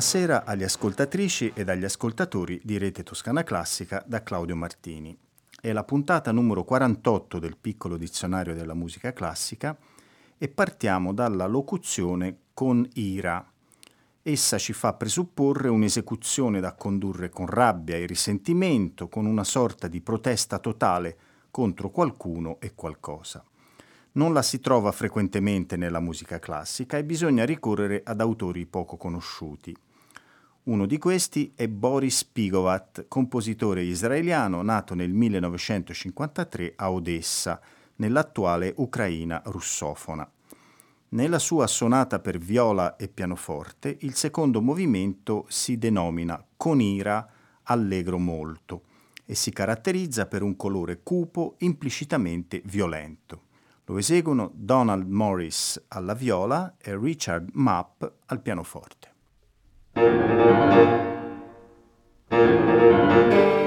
Buonasera agli ascoltatrici ed agli ascoltatori di Rete Toscana Classica da Claudio Martini. È la puntata numero 48 del piccolo dizionario della musica classica e partiamo dalla locuzione con ira. Essa ci fa presupporre un'esecuzione da condurre con rabbia e risentimento, con una sorta di protesta totale contro qualcuno e qualcosa. Non la si trova frequentemente nella musica classica e bisogna ricorrere ad autori poco conosciuti. Uno di questi è Boris Pigovat, compositore israeliano nato nel 1953 a Odessa, nell'attuale Ucraina russofona. Nella sua sonata per viola e pianoforte, il secondo movimento si denomina con ira allegro molto e si caratterizza per un colore cupo implicitamente violento. Lo eseguono Donald Morris alla viola e Richard Mapp al pianoforte. Thank you.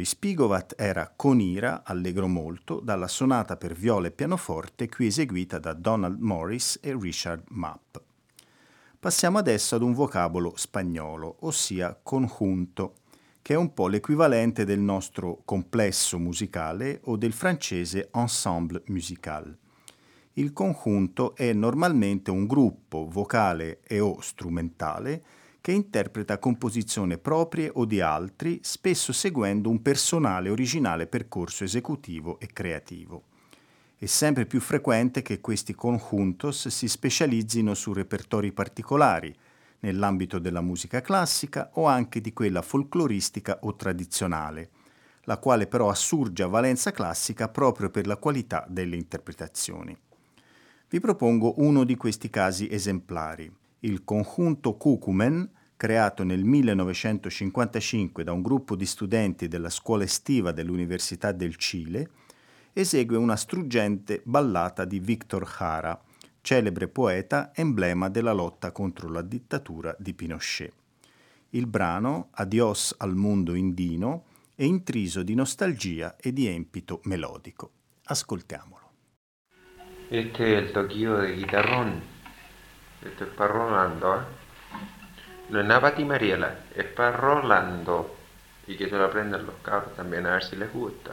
Boris Pigovat era Con ira, allegro molto, dalla sonata per viola e pianoforte qui eseguita da Donald Morris e Richard Mapp. Passiamo adesso ad un vocabolo spagnolo, ossia conjunto, che è un po' l'equivalente del nostro complesso musicale o del francese ensemble musical. Il conjunto è normalmente un gruppo vocale e o strumentale che interpreta composizioni proprie o di altri, spesso seguendo un personale originale percorso esecutivo e creativo. È sempre più frequente che questi conjuntos si specializzino su repertori particolari, nell'ambito della musica classica o anche di quella folcloristica o tradizionale, la quale però assurge a valenza classica proprio per la qualità delle interpretazioni. Vi propongo uno di questi casi esemplari, il conjunto Cucumen, creato nel 1955 da un gruppo di studenti della scuola estiva dell'Università del Cile, esegue una struggente ballata di Victor Jara, celebre poeta emblema della lotta contro la dittatura di Pinochet. Il brano Adios al mondo indino è intriso di nostalgia e di empito melodico. Ascoltiamolo. Este es el toquillo de guitarrón. Esto es para Rolando, ¿eh? No es nada para ti, Mariela, es para Rolando. Y que se lo aprendan los cabros también, a ver si les gusta.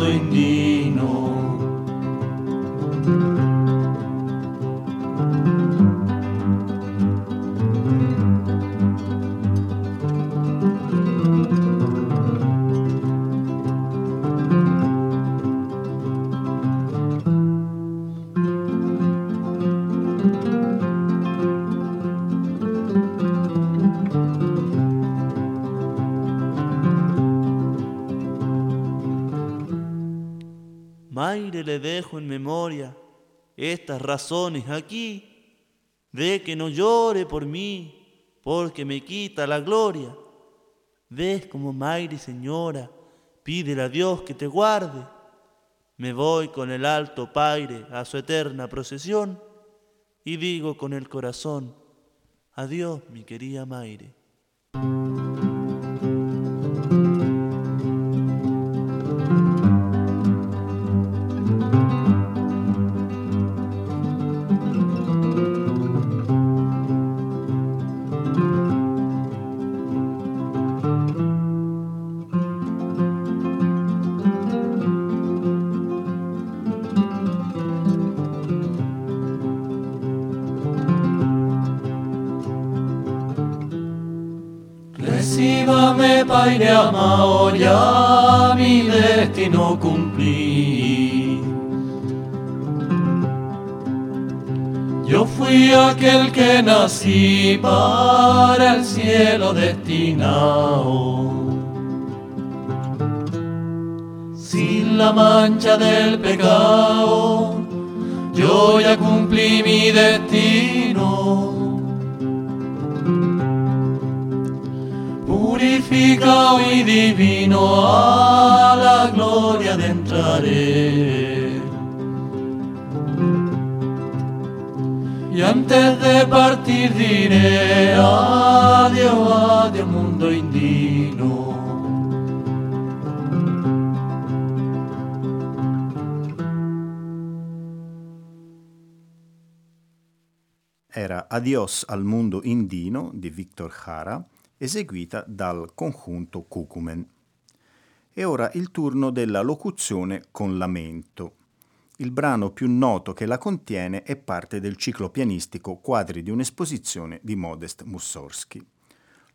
Adiós mundo estas razones aquí, de que no llore por mí, porque me quita la gloria. Ves como Maire señora, pídele a Dios que te guarde. Me voy con el alto paire a su eterna procesión y digo con el corazón, adiós mi querida Maire. Mi destino cumplí. Yo fui aquel que nací para el cielo destinado. Sin la mancha del pecado, yo ya cumplí mi destino. Purificado y divino a la gloria de entraré. Y antes de partir diré adiós, adiós mundo indino. Era Adios al mondo indino di Victor Jara, eseguita dal conjunto Cucumen. E ora il turno della locuzione con lamento. Il brano più noto che la contiene è parte del ciclo pianistico Quadri di un'esposizione di Modest Mussorgsky.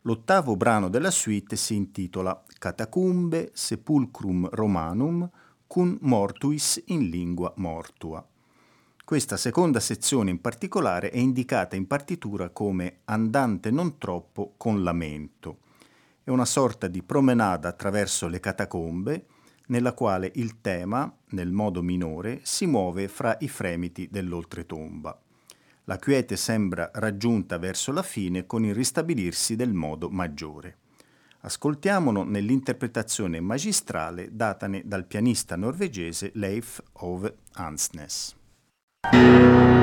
L'ottavo brano della suite si intitola Catacumbe Sepulcrum Romanum cum mortuis in lingua mortua. Questa seconda sezione in particolare è indicata in partitura come andante non troppo con lamento. È una sorta di promenada attraverso le catacombe nella quale il tema, nel modo minore, si muove fra i fremiti dell'oltretomba. La quiete sembra raggiunta verso la fine con il ristabilirsi del modo maggiore. Ascoltiamolo nell'interpretazione magistrale datane dal pianista norvegese Leif Ove Ansnes. Música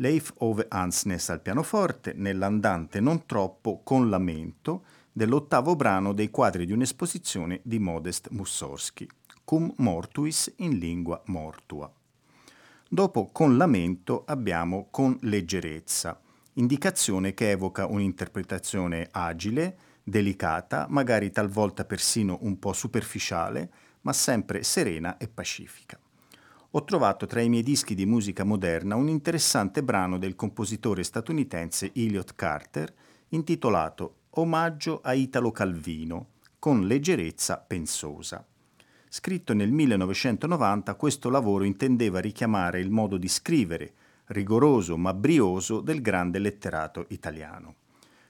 Leif Ove Ansnes al pianoforte, nell'andante non troppo con lamento dell'ottavo brano dei quadri di un'esposizione di Modest Mussorgsky, Cum Mortuis in lingua mortua. Dopo con lamento abbiamo con leggerezza, indicazione che evoca un'interpretazione agile, delicata, magari talvolta persino un po' superficiale, ma sempre serena e pacifica. Ho trovato tra i miei dischi di musica moderna un interessante brano del compositore statunitense Elliot Carter intitolato Omaggio a Italo Calvino, con leggerezza pensosa. Scritto nel 1990, questo lavoro intendeva richiamare il modo di scrivere, rigoroso ma brioso, del grande letterato italiano.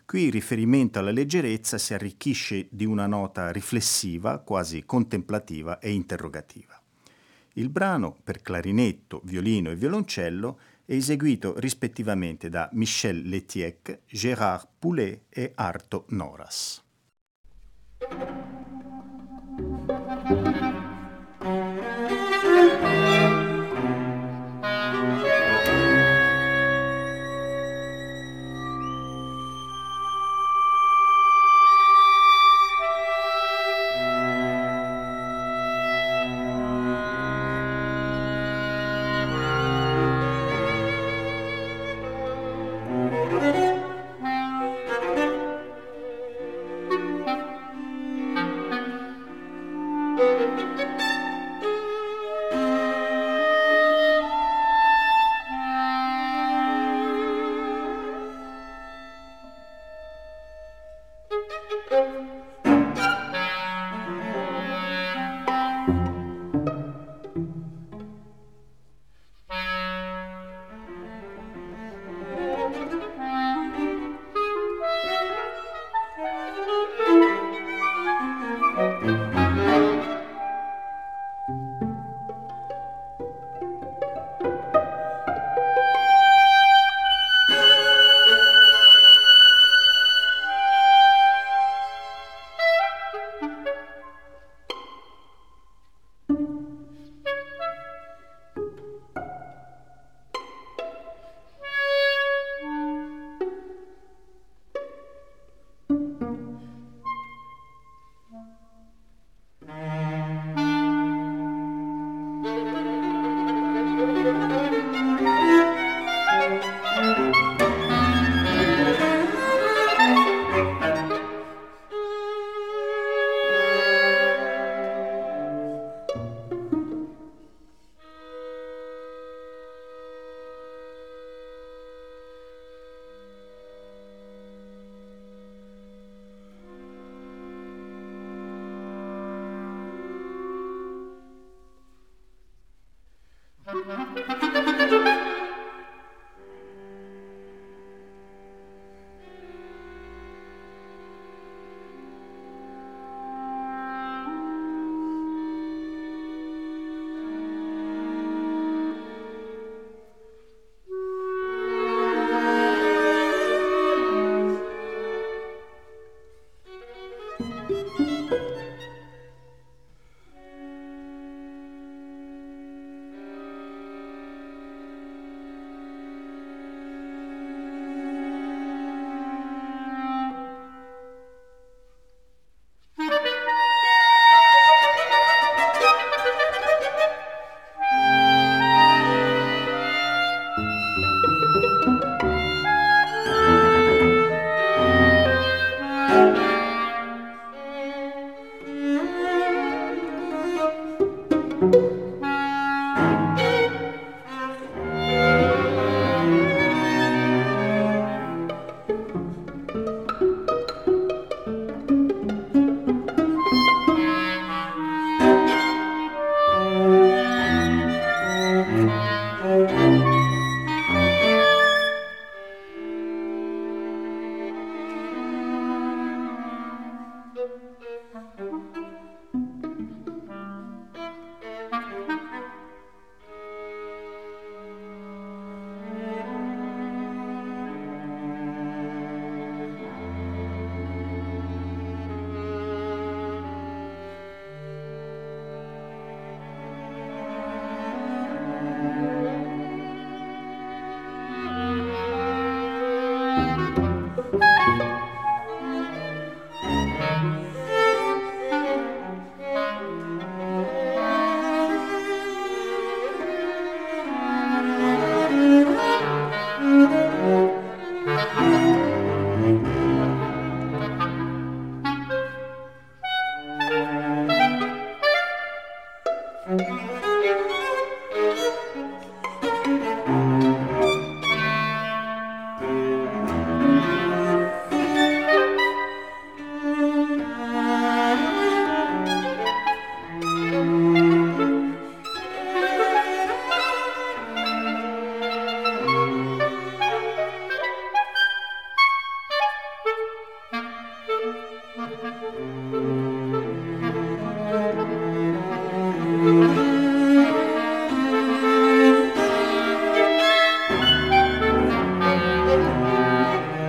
Qui il riferimento alla leggerezza si arricchisce di una nota riflessiva, quasi contemplativa e interrogativa. Il brano, per clarinetto, violino e violoncello, è eseguito rispettivamente da Michel Letiec, Gérard Poulet e Arto Noras.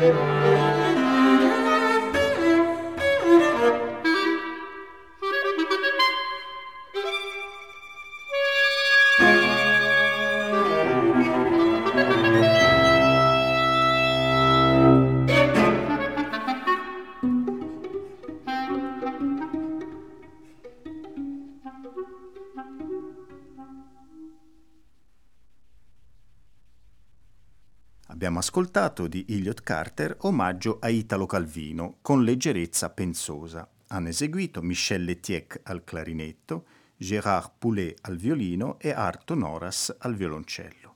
Abbiamo ascoltato di Elliot Carter Omaggio a Italo Calvino con leggerezza pensosa. Hanno eseguito Michel Letiec al clarinetto, Gérard Poulet al violino e Arto Noras al violoncello.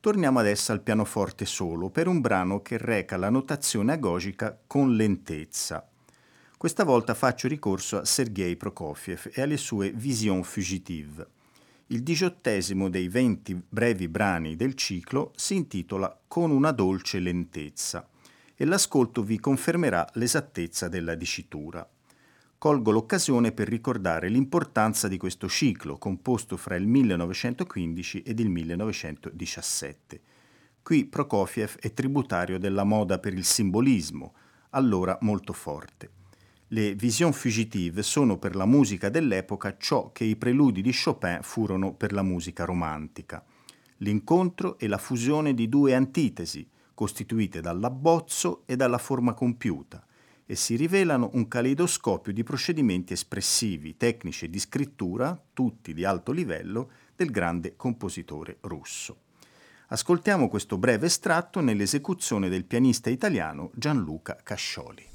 Torniamo adesso al pianoforte solo per un brano che reca la notazione agogica con lentezza. Questa volta faccio ricorso a Sergei Prokofiev e alle sue Vision Fugitive. Il diciottesimo dei venti brevi brani del ciclo si intitola Con una dolce lentezza e l'ascolto vi confermerà l'esattezza della dicitura. Colgo l'occasione per ricordare l'importanza di questo ciclo composto fra il 1915 ed il 1917. Qui Prokofiev è tributario della moda per il simbolismo, allora molto forte. Le Vision Fugitive sono per la musica dell'epoca ciò che i preludi di Chopin furono per la musica romantica. L'incontro e la fusione di due antitesi, costituite dall'abbozzo e dalla forma compiuta, e si rivelano un caleidoscopio di procedimenti espressivi, tecnici e di scrittura, tutti di alto livello, del grande compositore russo. Ascoltiamo questo breve estratto nell'esecuzione del pianista italiano Gianluca Cascioli.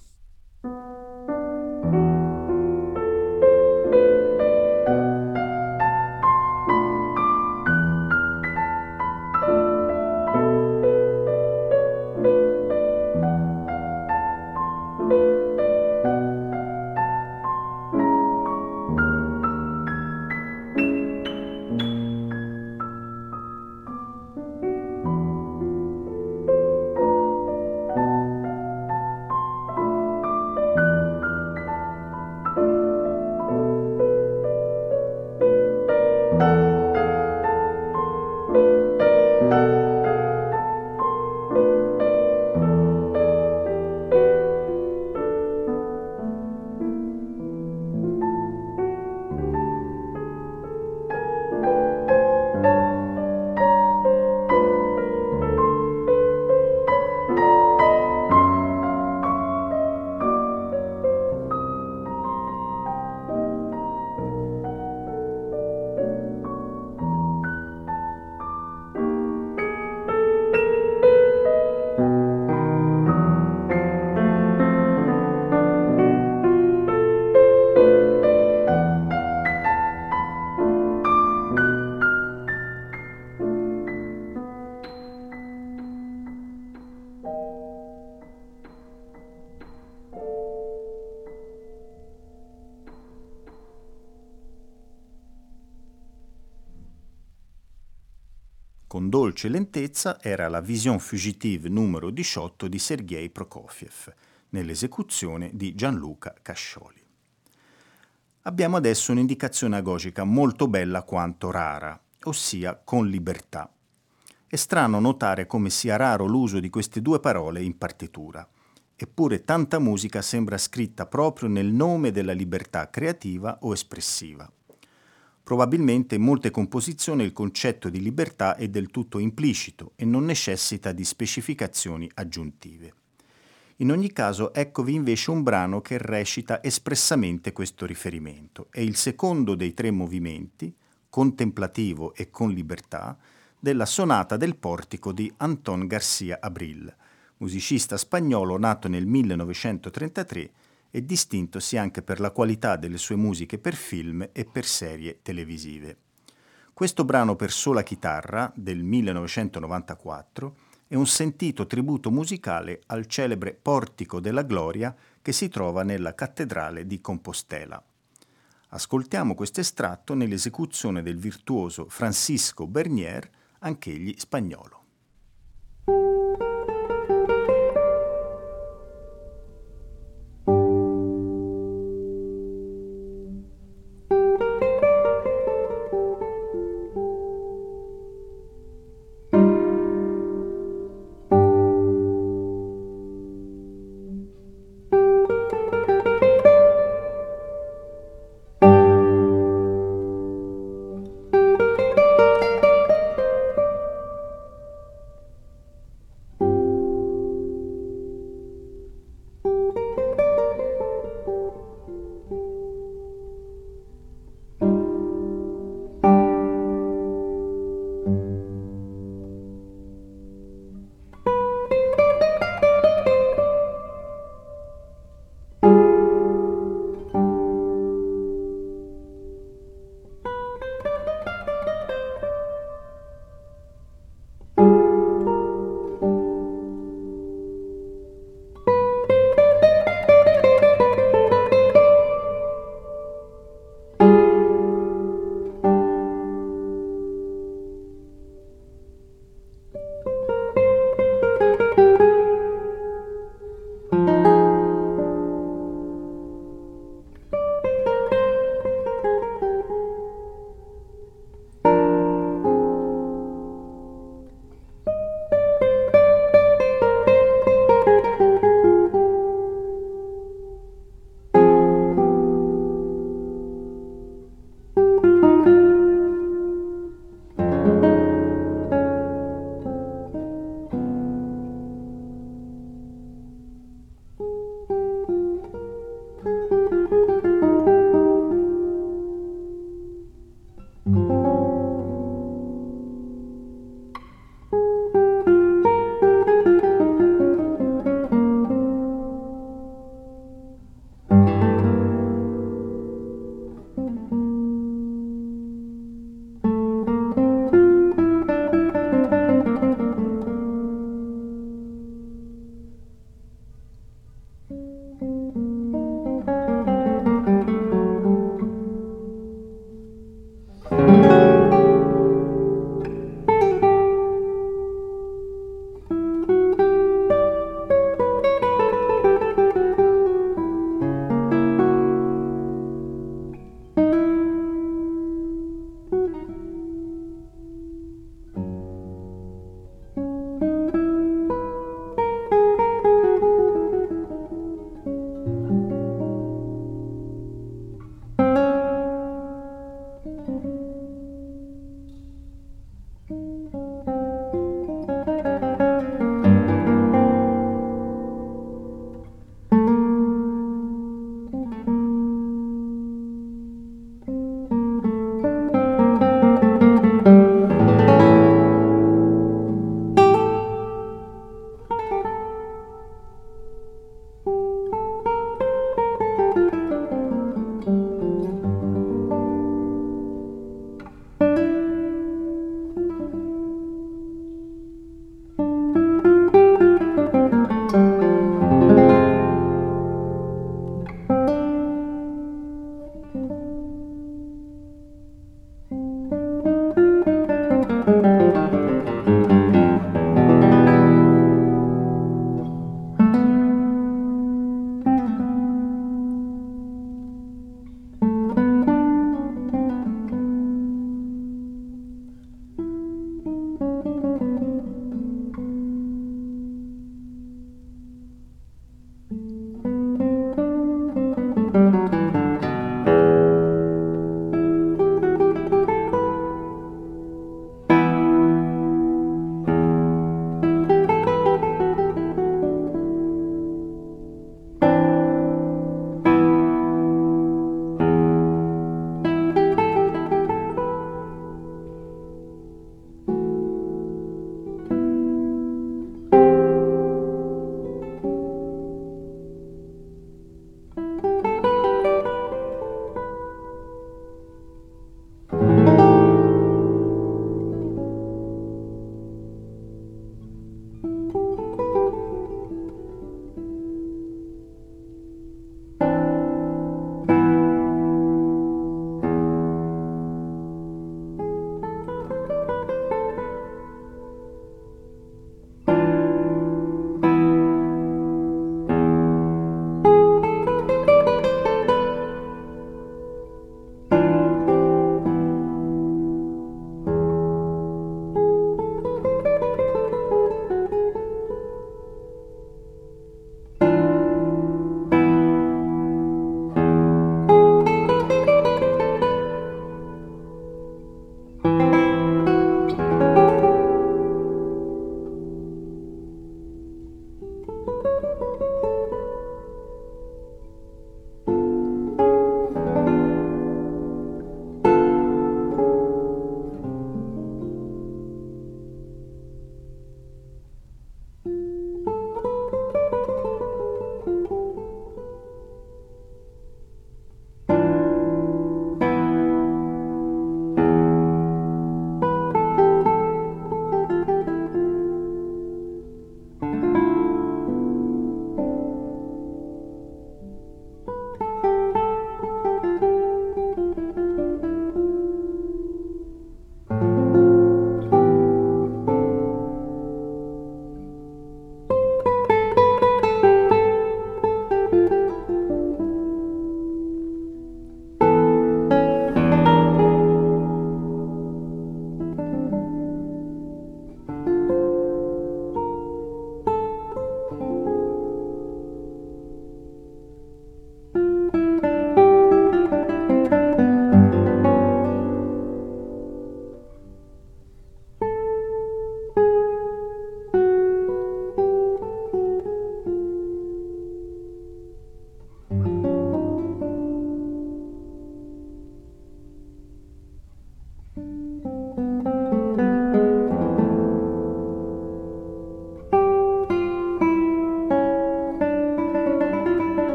Con dolce lentezza era la Vision Fugitive numero 18 di Sergei Prokofiev, nell'esecuzione di Gianluca Cascioli. Abbiamo adesso un'indicazione agogica molto bella quanto rara, ossia con libertà. È strano notare come sia raro l'uso di queste due parole in partitura, eppure tanta musica sembra scritta proprio nel nome della libertà creativa o espressiva. Probabilmente in molte composizioni il concetto di libertà è del tutto implicito e non necessita di specificazioni aggiuntive. In ogni caso, eccovi invece un brano che recita espressamente questo riferimento. È il secondo dei tre movimenti, contemplativo e con libertà, della sonata del portico di Anton García Abril, musicista spagnolo nato nel 1933 e distintosi anche per la qualità delle sue musiche per film e per serie televisive. Questo brano per sola chitarra del 1994 è un sentito tributo musicale al celebre Portico della Gloria che si trova nella cattedrale di Compostela. Ascoltiamo questo estratto nell'esecuzione del virtuoso Francisco Bernier, anch'egli spagnolo.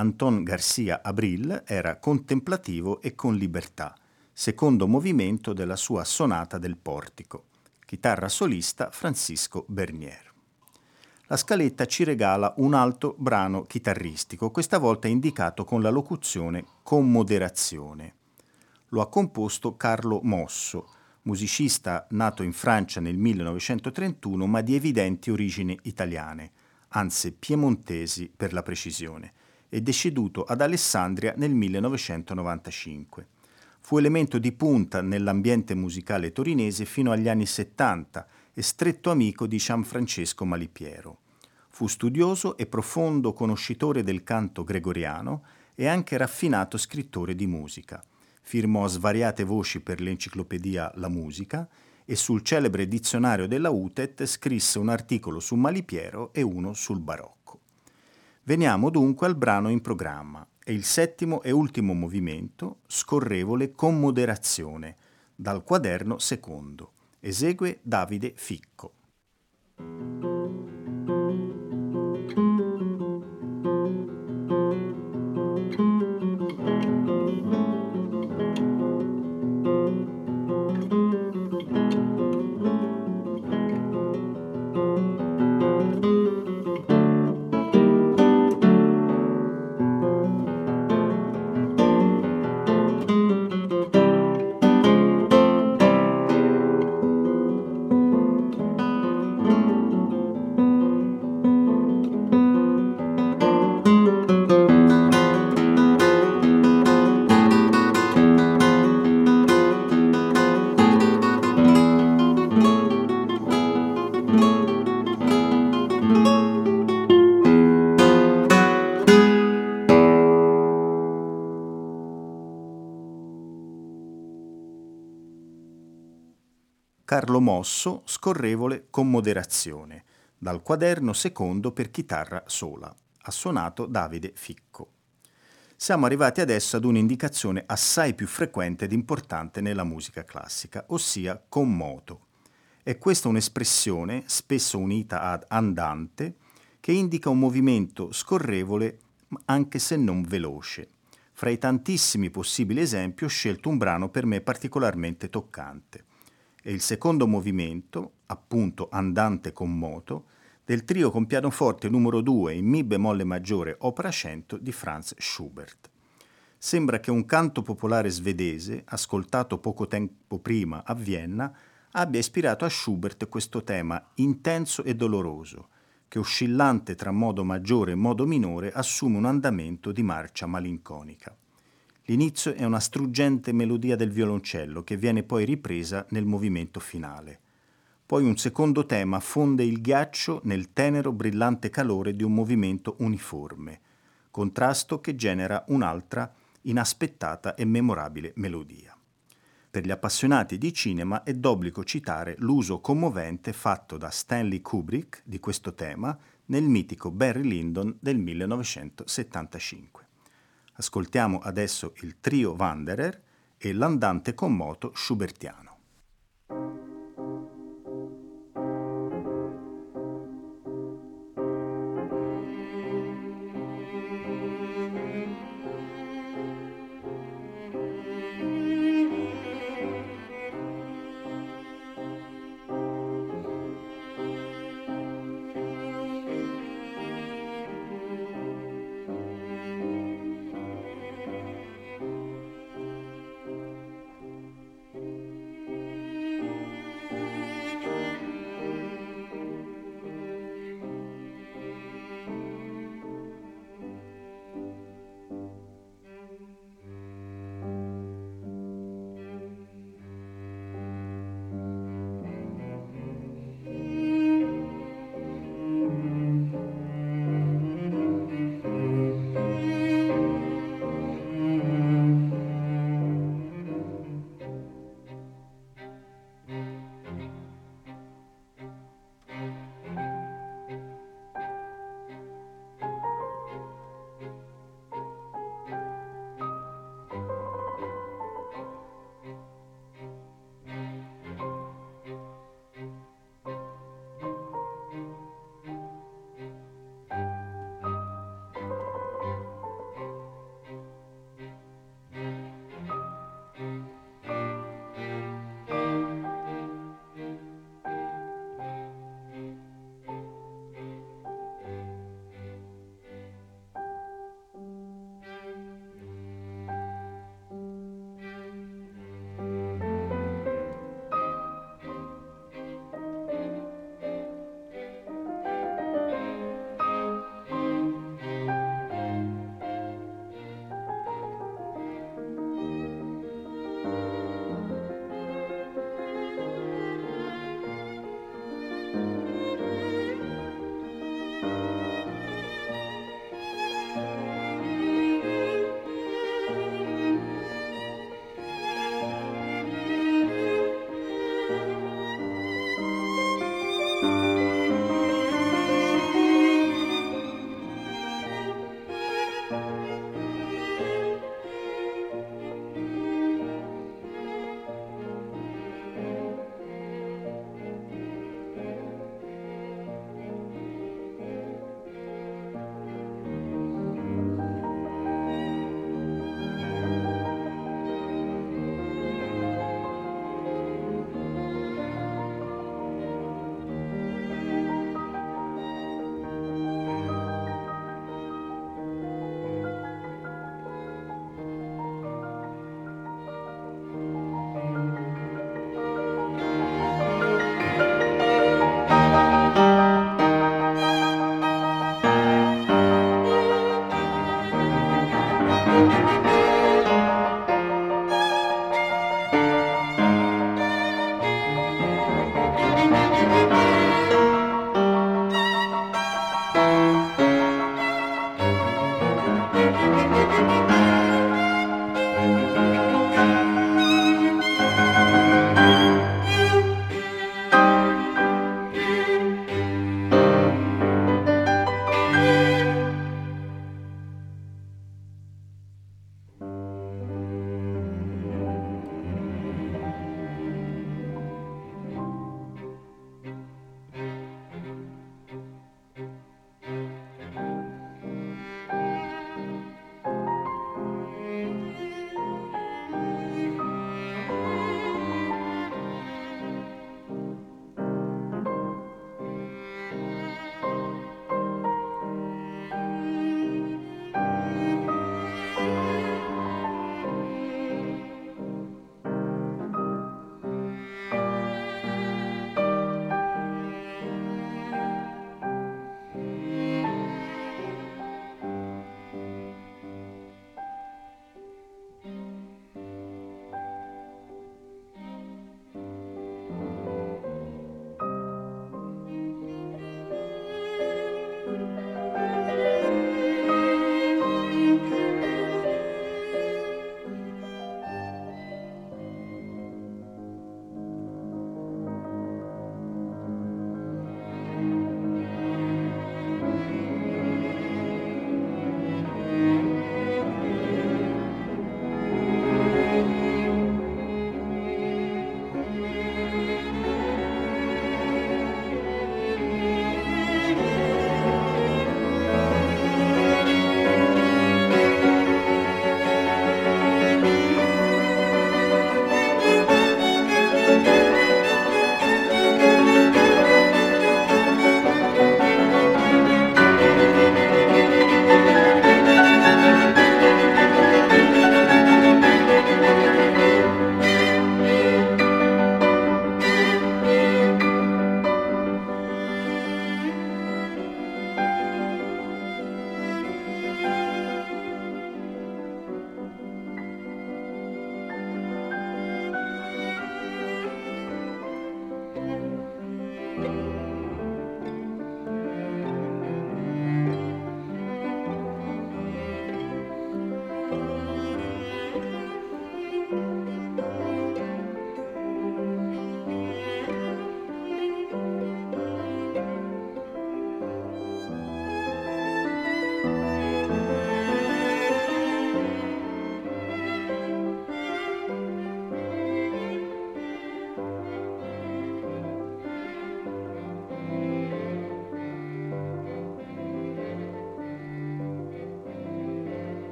Anton Garcia Abril era contemplativo e con libertà, secondo movimento della sua Sonata del Portico. Chitarra solista Francisco Bernier. La scaletta ci regala un altro brano chitarristico, questa volta indicato con la locuzione con moderazione. Lo ha composto Carlo Mosso, musicista nato in Francia nel 1931 ma di evidenti origini italiane, anzi piemontesi per la precisione, e deceduto ad Alessandria nel 1995. Fu elemento di punta nell'ambiente musicale torinese fino agli anni 70 e stretto amico di Gianfrancesco Malipiero. Fu studioso e profondo conoscitore del canto gregoriano e anche raffinato scrittore di musica. Firmò svariate voci per l'enciclopedia La Musica e sul celebre dizionario della UTET scrisse un articolo su Malipiero e uno sul barocco. Veniamo dunque al brano in programma e il settimo e ultimo movimento, scorrevole con moderazione, dal quaderno secondo. Esegue Davide Ficco. Mosso, scorrevole con moderazione, dal quaderno secondo per chitarra sola. Ha suonato Davide Ficco. Siamo arrivati adesso ad un'indicazione assai più frequente ed importante nella musica classica, ossia con moto. È questa un'espressione, spesso unita ad andante, che indica un movimento scorrevole anche se non veloce. Fra i tantissimi possibili esempi ho scelto un brano per me particolarmente toccante e il secondo movimento, appunto andante con moto, del trio con pianoforte numero 2 in Mi bemolle maggiore opera 100 di Franz Schubert. Sembra che un canto popolare svedese, ascoltato poco tempo prima a Vienna, abbia ispirato a Schubert questo tema intenso e doloroso, che oscillante tra modo maggiore e modo minore assume un andamento di marcia malinconica. L'inizio è una struggente melodia del violoncello che viene poi ripresa nel movimento finale. Poi un secondo tema fonde il ghiaccio nel tenero brillante calore di un movimento uniforme, contrasto che genera un'altra inaspettata e memorabile melodia. Per gli appassionati di cinema è d'obbligo citare l'uso commovente fatto da Stanley Kubrick di questo tema nel mitico Barry Lyndon del 1975. Ascoltiamo adesso il trio Wanderer e l'andante con moto schubertiano.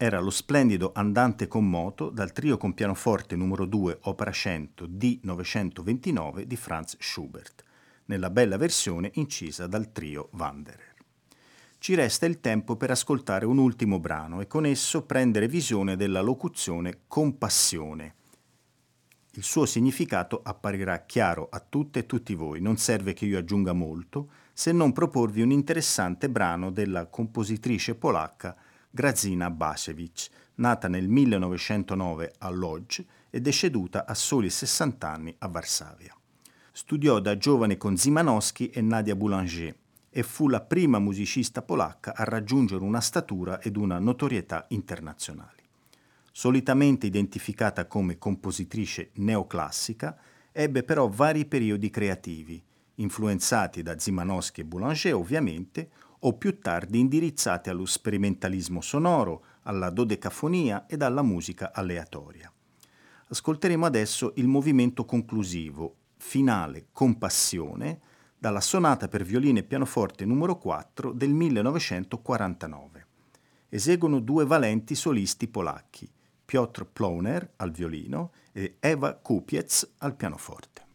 Era lo splendido Andante con moto dal trio con pianoforte numero 2 opera 100 D929 di Franz Schubert, nella bella versione incisa dal trio Wanderer. Ci resta il tempo per ascoltare un ultimo brano e con esso prendere visione della locuzione compassione. Il suo significato apparirà chiaro a tutte e tutti voi, non serve che io aggiunga molto, se non proporvi un interessante brano della compositrice polacca Grazina Basevich, nata nel 1909 a Lodz e deceduta a soli 60 anni a Varsavia. Studiò da giovane con Zimanowski e Nadia Boulanger e fu la prima musicista polacca a raggiungere una statura ed una notorietà internazionali. Solitamente identificata come compositrice neoclassica, ebbe però vari periodi creativi, influenzati da Zimanowski e Boulanger ovviamente, o più tardi indirizzati allo sperimentalismo sonoro, alla dodecafonia ed alla musica aleatoria. Ascolteremo adesso il movimento conclusivo, finale Compassione, dalla sonata per violino e pianoforte numero 4 del 1949. Eseguono due valenti solisti polacchi, Piotr Ploner al violino e Eva Kupiec al pianoforte.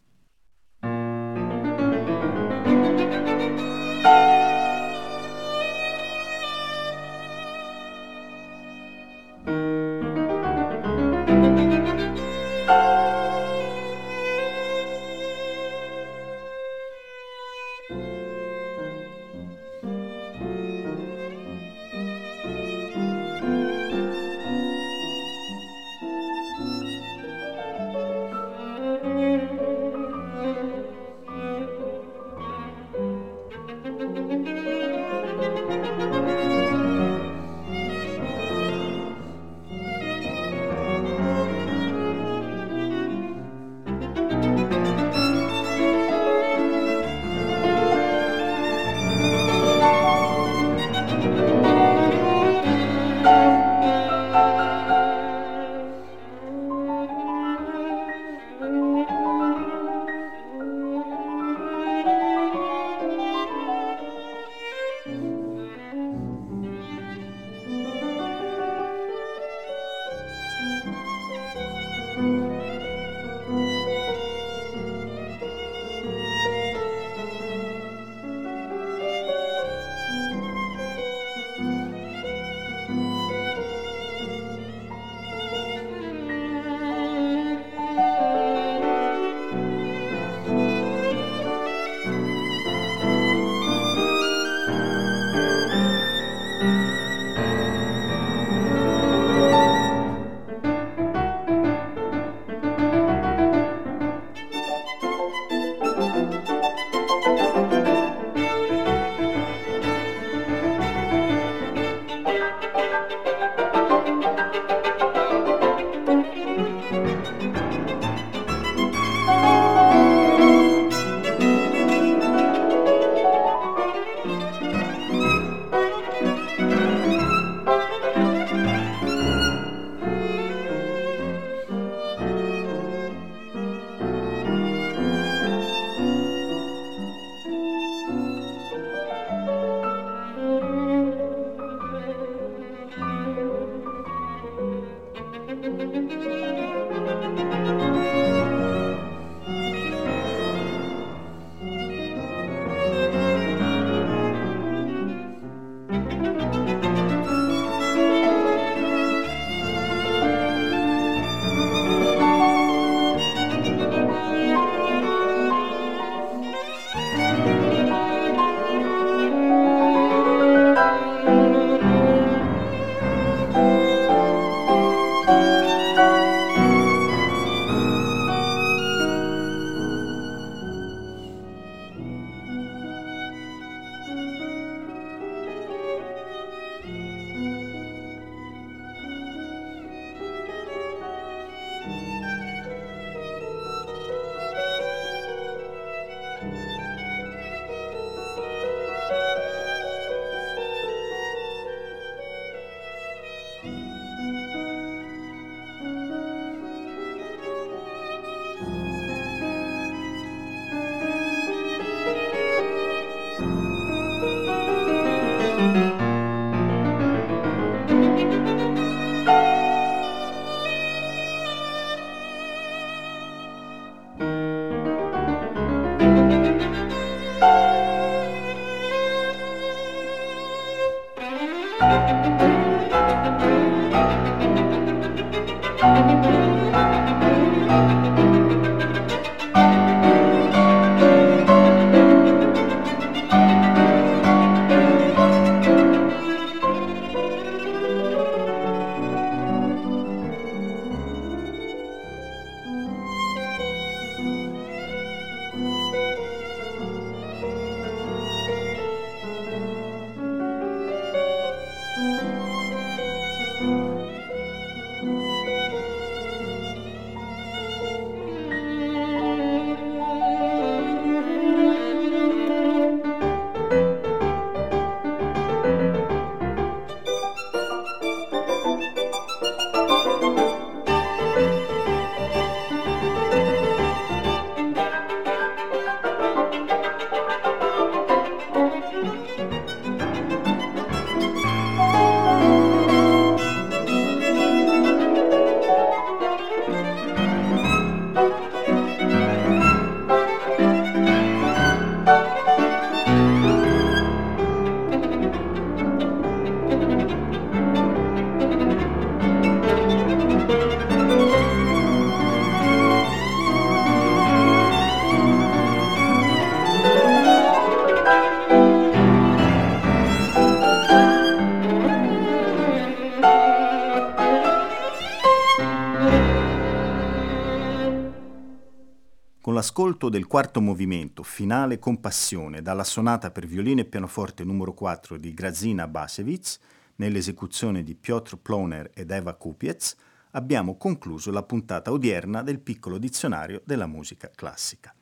L'ascolto del quarto movimento, finale Compassione, dalla sonata per violino e pianoforte numero 4 di Grazina Basevich, nell'esecuzione di Piotr Ploner ed Eva Kupiec, abbiamo concluso la puntata odierna del piccolo dizionario della musica classica.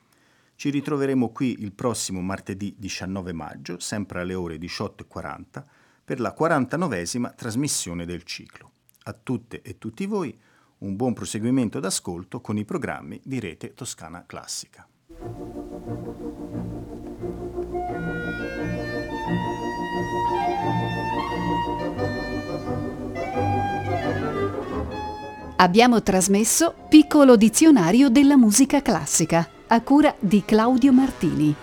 Ci ritroveremo qui il prossimo martedì 19 maggio, sempre alle ore 18.40, per la 49esima trasmissione del ciclo. A tutte e tutti voi un buon proseguimento d'ascolto con i programmi di Rete Toscana Classica. Abbiamo trasmesso Piccolo dizionario della musica classica a cura di Claudio Martini.